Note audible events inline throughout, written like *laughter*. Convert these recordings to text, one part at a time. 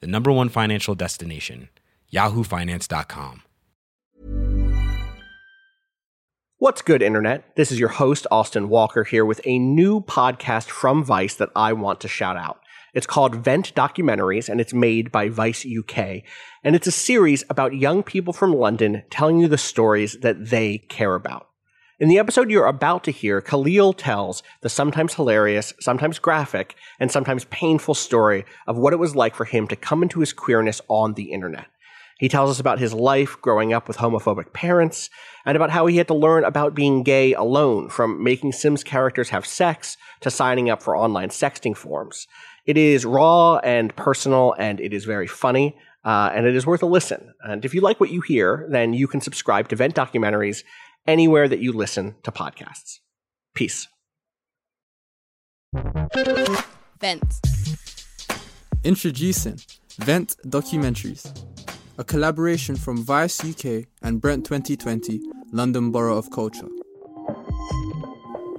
the number one financial destination, yahoofinance.com. What's good, Internet? This is your host, Austin Walker, here with a new podcast from Vice that I want to shout out. It's called Vent Documentaries, and it's made by Vice UK. And it's a series about young people from London telling you the stories that they care about. In the episode you're about to hear, Khalil tells the sometimes hilarious, sometimes graphic, and sometimes painful story of what it was like for him to come into his queerness on the internet. He tells us about his life growing up with homophobic parents, and about how he had to learn about being gay alone, from making Sims characters have sex to signing up for online sexting forums. It is raw and personal, and it is very funny, uh, and it is worth a listen. And if you like what you hear, then you can subscribe to Vent Documentaries anywhere that you listen to podcasts. Peace. Vent. Introducing Vent Documentaries, a collaboration from Vice UK and Brent 2020, London Borough of Culture.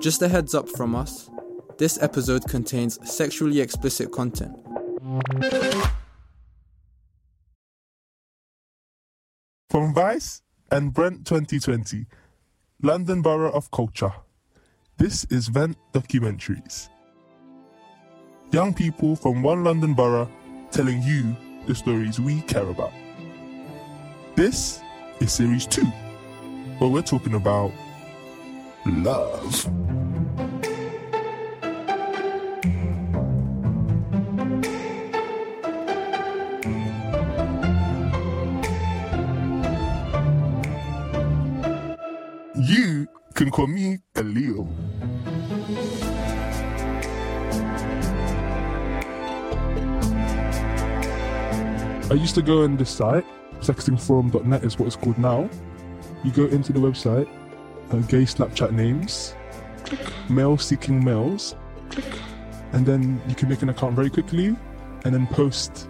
Just a heads up from us this episode contains sexually explicit content. From Vice and Brent 2020, London Borough of Culture. This is Vent Documentaries. Young people from one London borough telling you the stories we care about. This is series two, where we're talking about love. Can call me Khalil. I used to go on this site, sextingforum.net is what it's called now. You go into the website, uh, gay Snapchat names, male seeking males, and then you can make an account very quickly and then post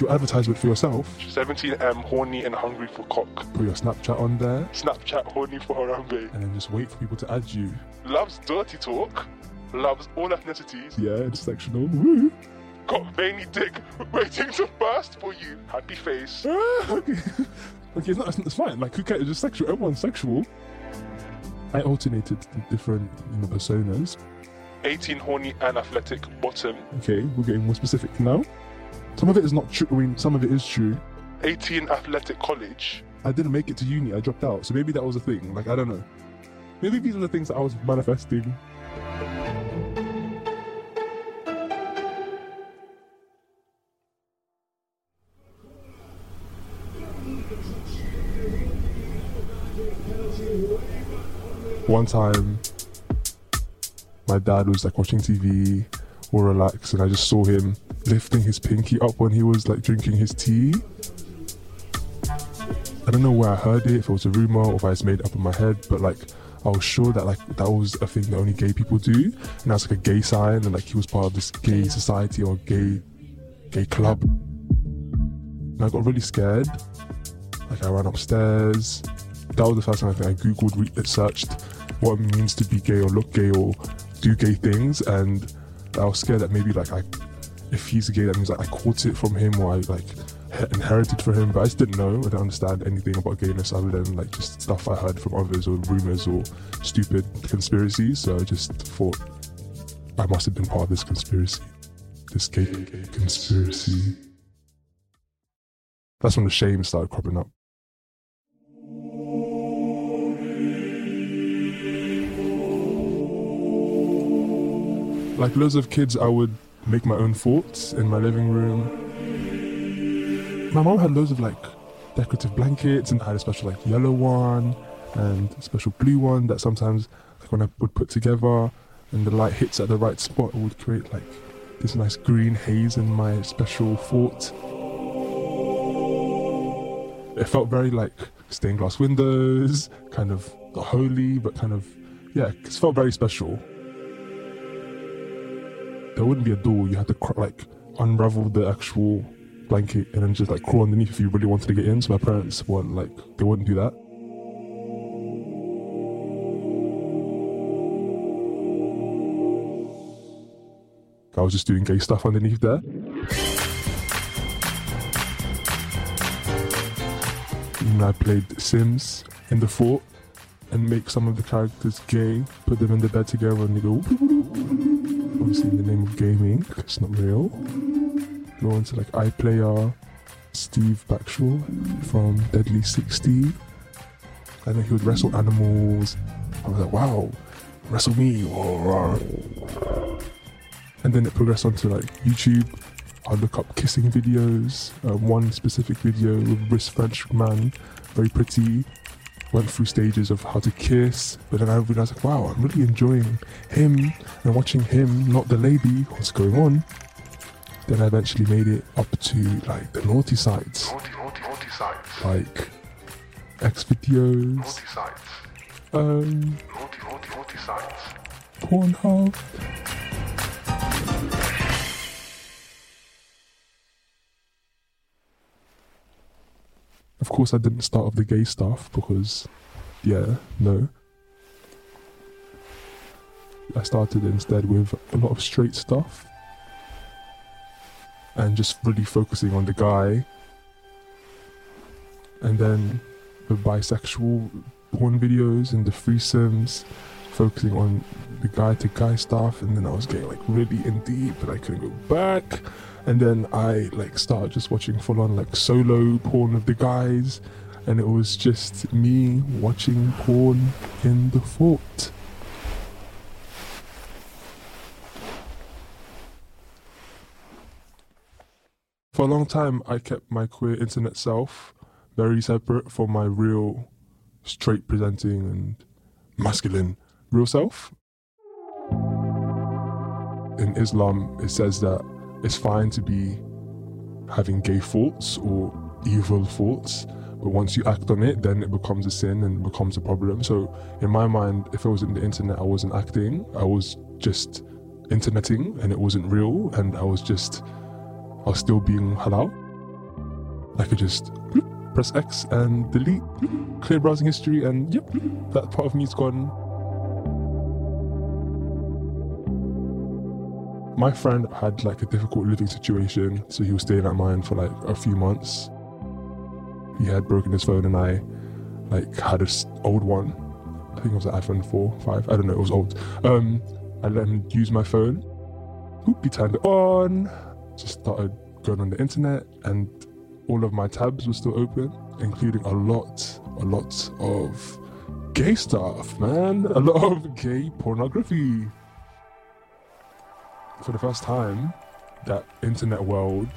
your advertisement for yourself. 17M horny and hungry for cock. Put your Snapchat on there. Snapchat horny for Harambe. And then just wait for people to add you. Loves dirty talk. Loves all ethnicities. Yeah, intersectional. Woo. Got veiny dick *laughs* waiting to burst for you. Happy face. Ah, okay. *laughs* okay, it's, not, it's fine. Like, who cares? It's just sexual. Everyone's sexual. I alternated the different you know, personas. 18 horny and athletic bottom. Okay, we're getting more specific now. Some of it is not true. I mean, some of it is true. 18 athletic college. I didn't make it to uni. I dropped out. So maybe that was a thing. Like, I don't know. Maybe these are the things that I was manifesting. One time, my dad was like watching TV, all relaxed, and I just saw him lifting his pinky up when he was like drinking his tea. I don't know where I heard it, if it was a rumor or if I just made it up in my head, but like I was sure that like that was a thing that only gay people do, and that's like a gay sign, and like he was part of this gay society or gay gay club. And I got really scared. Like I ran upstairs. That was the first time I think I googled, re- searched what it means to be gay or look gay or do gay things, and I was scared that maybe like I, if he's gay, that means like I caught it from him or I like inherited from him. But I just didn't know. I didn't understand anything about gayness other than like just stuff I heard from others or rumors or stupid conspiracies. So I just thought I must have been part of this conspiracy, this gay conspiracy. That's when the shame started cropping up. Like loads of kids, I would make my own forts in my living room. My mom had loads of like decorative blankets, and I had a special like yellow one and a special blue one that sometimes like when I would put together and the light hits at the right spot, it would create like this nice green haze in my special fort. it felt very like stained glass windows, kind of holy, but kind of yeah, it felt very special. There wouldn't be a door; you had to cr- like unravel the actual blanket and then just like crawl underneath if you really wanted to get in. So my parents weren't like they wouldn't do that. I was just doing gay stuff underneath there. And I played Sims in the fort and make some of the characters gay, put them in the bed together and they go obviously in the name of gaming, it's not real. Go on to like iPlayer, Steve Backshall from Deadly 60. And then he would wrestle animals. I was like, wow, wrestle me. And then it progressed onto like YouTube. I look up kissing videos. Uh, one specific video with this French man, very pretty, went through stages of how to kiss. But then I realized, like, wow, I'm really enjoying him and watching him, not the lady. What's going on? Then I eventually made it up to like the naughty sites, Naughty, naughty, naughty sites. like X videos, Naughty sites. um, Naughty, naughty, naughty sites. Pornhub. Of course, I didn't start off the gay stuff because, yeah, no. I started instead with a lot of straight stuff and just really focusing on the guy. And then the bisexual porn videos and the threesomes, focusing on the guy to guy stuff. And then I was getting like really in deep and I couldn't go back. And then I like started just watching full on like solo porn of the guys. And it was just me watching porn in the fort. For a long time, I kept my queer internet self very separate from my real, straight presenting and masculine real self. In Islam, it says that it's fine to be having gay thoughts or evil thoughts, but once you act on it, then it becomes a sin and becomes a problem. So, in my mind, if it wasn't the internet, I wasn't acting, I was just interneting and it wasn't real, and I was just I was still being halal. I could just press X and delete, clear browsing history, and yep, that part of me is gone. My friend had like a difficult living situation, so he was staying at mine for like a few months. He had broken his phone, and I like had an old one. I think it was an iPhone 4, 5, I don't know, it was old. Um, I let him use my phone. He turned it on just started going on the internet and all of my tabs were still open, including a lot, a lot of gay stuff, man. A lot of gay pornography. For the first time, that internet world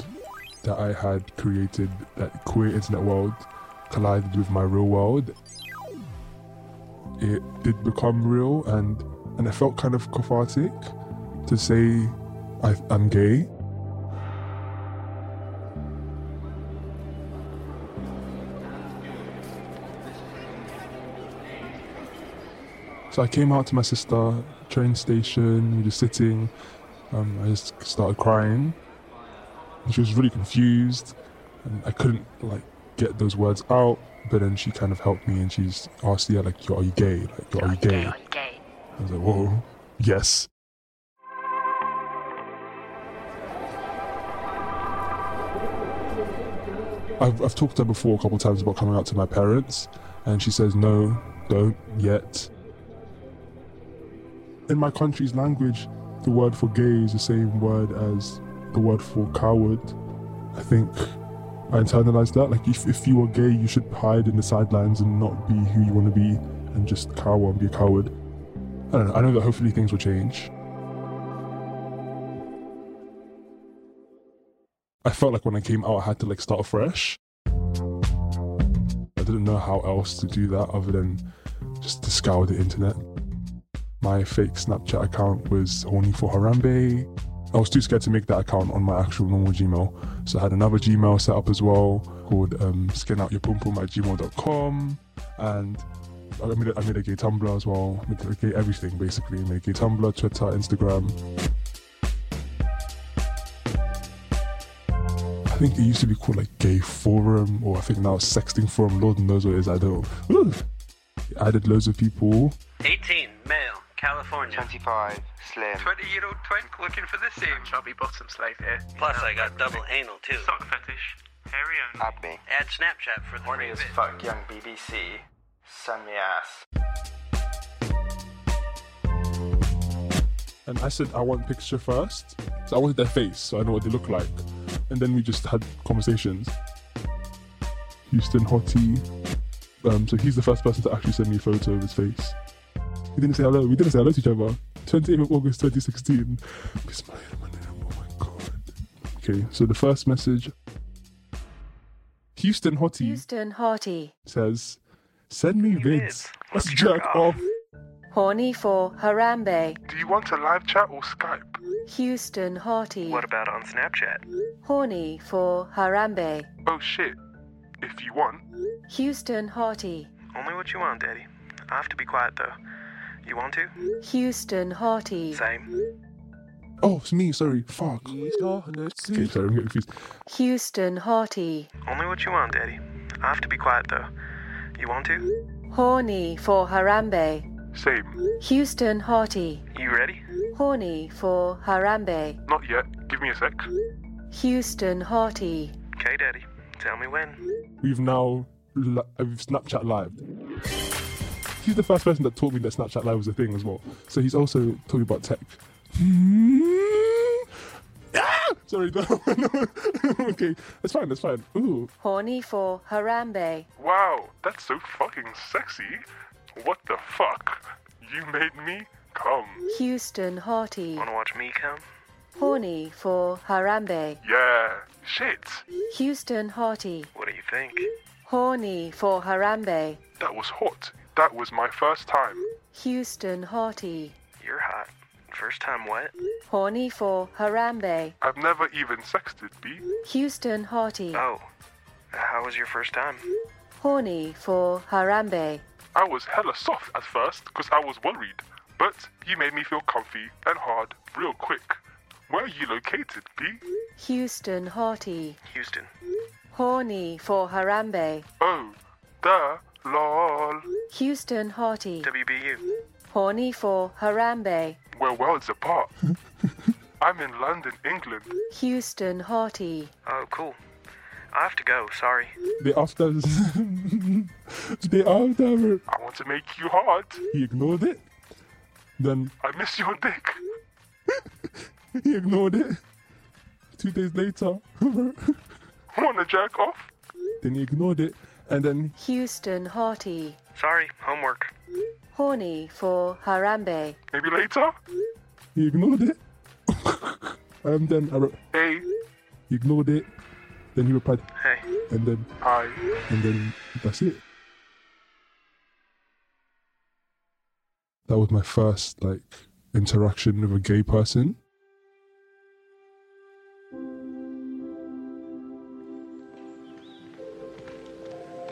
that I had created, that queer internet world, collided with my real world. It did become real and and it felt kind of cathartic to say I, I'm gay. So I came out to my sister, train station, we were just sitting. Um, I just started crying. And she was really confused. And I couldn't like get those words out. But then she kind of helped me and she's asked, yeah, like, are you gay? Like, are you gay? I was like, whoa, yes. I've, I've talked to her before a couple of times about coming out to my parents, and she says, no, don't yet. In my country's language, the word for gay is the same word as the word for coward. I think I internalized that. Like, if, if you are gay, you should hide in the sidelines and not be who you want to be and just cower and be a coward. I don't know. I know that hopefully things will change. I felt like when I came out, I had to like start afresh. I didn't know how else to do that other than just to scour the internet. My fake Snapchat account was Horny for Harambe. I was too scared to make that account on my actual normal Gmail. So I had another Gmail set up as well called um, skinoutyourpumpum at gmail.com. And I made, a, I made a gay Tumblr as well. I made a gay everything basically. I made a gay Tumblr, Twitter, Instagram. I think it used to be called like Gay Forum, or I think now Sexting Forum. Lord knows what it is. I don't. Woo! I added loads of people. 18, male, California. 25, slim. 20 year old twink looking for the same. Chubby bottom slave here. Plus, I got double anal too. Sock fetish. Hairy only. Add me. Add Snapchat for the Horny free as bit. fuck, young BBC. Send me ass. And I said I want picture first. So I wanted their face, so I know what they look like. And then we just had conversations. Houston Hottie. Um, so he's the first person to actually send me a photo of his face. We didn't say hello. We didn't say hello to each other. 28th of August 2016. Bismillah ar-Rahman ar-Rahim. Oh my god. Okay, so the first message. Houston Hottie Houston Hottie. says, "Send me vids. vids. Let's Let's jerk jerk off." Horny for Harambe. Do you want a live chat or Skype? Houston Hottie. What about on Snapchat? Horny for Harambe. Oh shit. If you want. Houston Hottie. Only what you want, Daddy. I have to be quiet though. You want to? Houston Hottie. Same. Oh, it's me. Sorry. Fuck. Okay, sorry. I'm getting confused. Houston Hottie. Only what you want, Daddy. I have to be quiet though. You want to? Horny for Harambe. Same. Houston Hottie. You ready? Horny for Harambe. Not yet. Give me a sec. Houston Hottie. Okay, Daddy. Tell me when. We've now li- we've Snapchat Live. He's the first person that taught me that Snapchat Live was a thing as well. So he's also taught me about tech. Ah! *laughs* Sorry, *laughs* no, no. okay, that's fine, that's fine. Ooh, Horny for Harambe. Wow, that's so fucking sexy. What the fuck? You made me come. Houston Hottie. Wanna watch me come? Horny for Harambe. Yeah. Shit. Houston Hottie. What do you think? Horny for Harambe. That was hot. That was my first time. Houston Hottie. You're hot. First time what? Horny for Harambe. I've never even sexted, B. Houston Hottie. Oh. How was your first time? Horny for Harambe. I was hella soft at first because I was worried, but you made me feel comfy and hard real quick. Where are you located, B? Houston Hottie. Houston. Horny for Harambe. Oh, the lol. Houston Hottie. WBU. Horny for Harambe. We're worlds apart. *laughs* I'm in London, England. Houston Hottie. Oh, cool. I have to go. Sorry. they after *laughs* they after I want to make you hard. he ignored it. Then I miss your dick. *laughs* he ignored it. Two days later, Wanna jack off? then he ignored it, and then Houston Hottie. Sorry. Homework. Horny for Harambe. Maybe later? he ignored it. *laughs* and then I wrote, Hey, he ignored it. Then he replied, Hey. and then hi. and then that's it. That was my first like interaction with a gay person.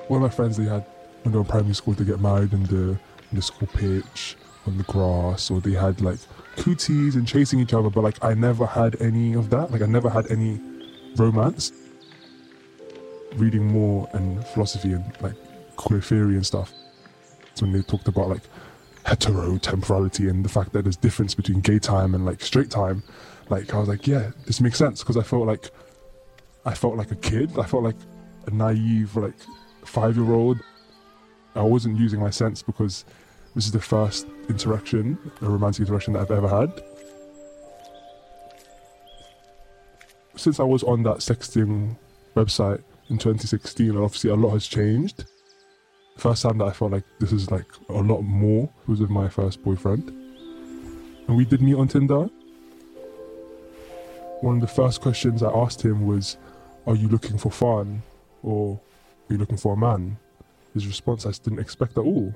One of my friends they had when they were in primary school to get married in the in the school pitch on the grass, or they had like cooties and chasing each other. But like I never had any of that. Like I never had any romance reading more and philosophy and like queer theory and stuff. It's when they talked about like heterotemporality and the fact that there's difference between gay time and like straight time. Like I was like, yeah, this makes sense because I felt like I felt like a kid. I felt like a naive like five year old. I wasn't using my sense because this is the first interaction, a romantic interaction that I've ever had. Since I was on that sexting website in 2016, and obviously a lot has changed. First time that I felt like this is like a lot more was with my first boyfriend. And we did meet on Tinder. One of the first questions I asked him was, Are you looking for fun? Or are you looking for a man? His response I didn't expect at all.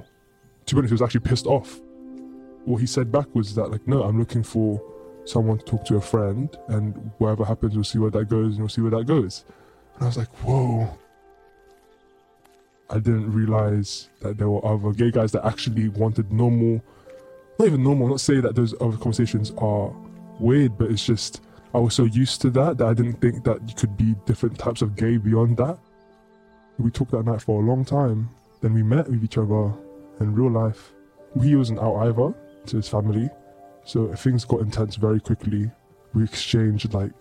To be honest, he was actually pissed off. What he said back was that, like, no, I'm looking for someone to talk to a friend, and whatever happens, we'll see where that goes, and we'll see where that goes. And I was like, whoa. I didn't realize that there were other gay guys that actually wanted normal, not even normal, not say that those other conversations are weird, but it's just, I was so used to that that I didn't think that you could be different types of gay beyond that. We talked that night for a long time. Then we met with each other in real life. He wasn't out either to his family. So things got intense very quickly. We exchanged like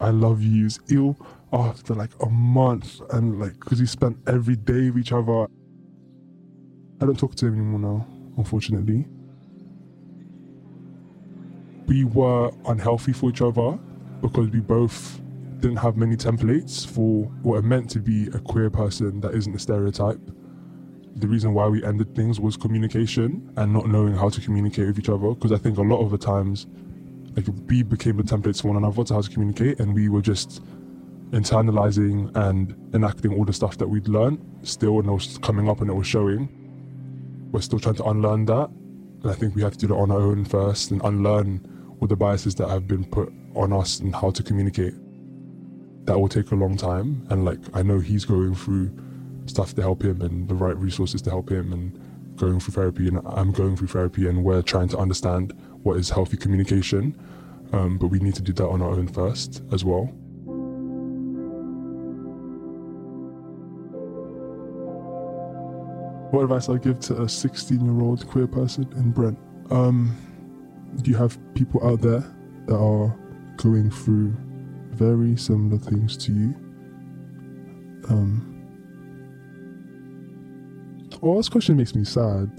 I love yous ill after like a month and like because we spent every day with each other. I don't talk to him anymore now, unfortunately. We were unhealthy for each other because we both didn't have many templates for what it meant to be a queer person that isn't a stereotype. The reason why we ended things was communication and not knowing how to communicate with each other. Because I think a lot of the times, like we became the templates for one another to how to communicate, and we were just internalizing and enacting all the stuff that we'd learned still, and it was coming up and it was showing. We're still trying to unlearn that, and I think we have to do that on our own first and unlearn all the biases that have been put on us and how to communicate. That will take a long time, and like I know he's going through stuff to help him and the right resources to help him and going through therapy and I'm going through therapy and we're trying to understand what is healthy communication. Um, but we need to do that on our own first as well. What advice I give to a 16 year old queer person in Brent? Um, do you have people out there that are going through very similar things to you? Um, Oh, this question makes me sad.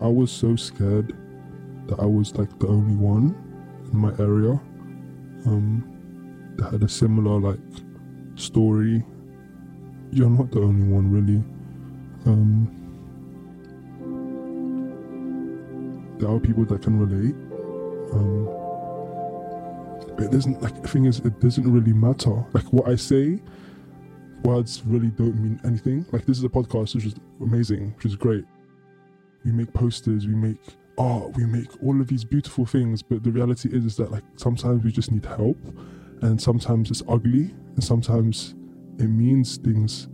I was so scared that I was like the only one in my area um, that had a similar like story. You're not the only one, really. Um, there are people that can relate. Um, it doesn't like the thing is it doesn't really matter. Like what I say words really don't mean anything. Like this is a podcast, which is amazing, which is great. We make posters, we make art, we make all of these beautiful things, but the reality is, is that like sometimes we just need help, and sometimes it's ugly, and sometimes it means things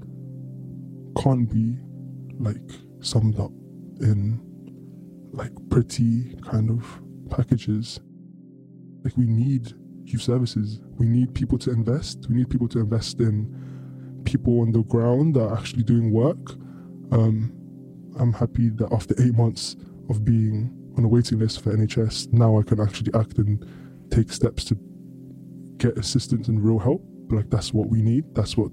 can't be like summed up in like pretty kind of packages. Like we need youth services. We need people to invest. We need people to invest in people on the ground that are actually doing work. Um, I'm happy that after eight months of being on a waiting list for NHS, now I can actually act and take steps to get assistance and real help. Like that's what we need. That's what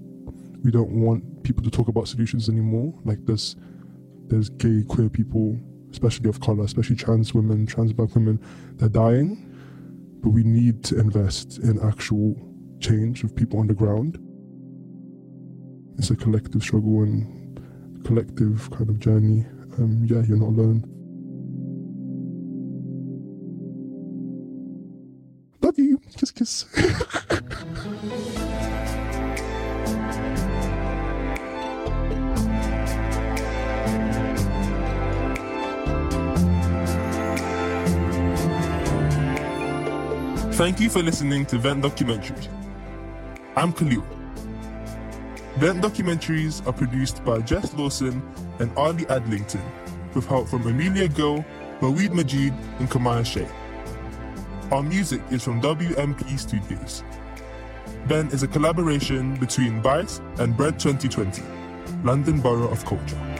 we don't want people to talk about solutions anymore. Like there's there's gay queer people, especially of color, especially trans women, trans black women, they're dying. But we need to invest in actual change of people on the ground it's a collective struggle and collective kind of journey. Um, yeah, you're not alone. Thank you for listening to Vent Documentaries. I'm Khalil. Vent documentaries are produced by Jess Lawson and Ali Adlington, with help from Amelia Gill, Maweed Majid, and Kamaya Shea. Our music is from WMP Studios. Vent is a collaboration between Vice and Brent 2020, London Borough of Culture.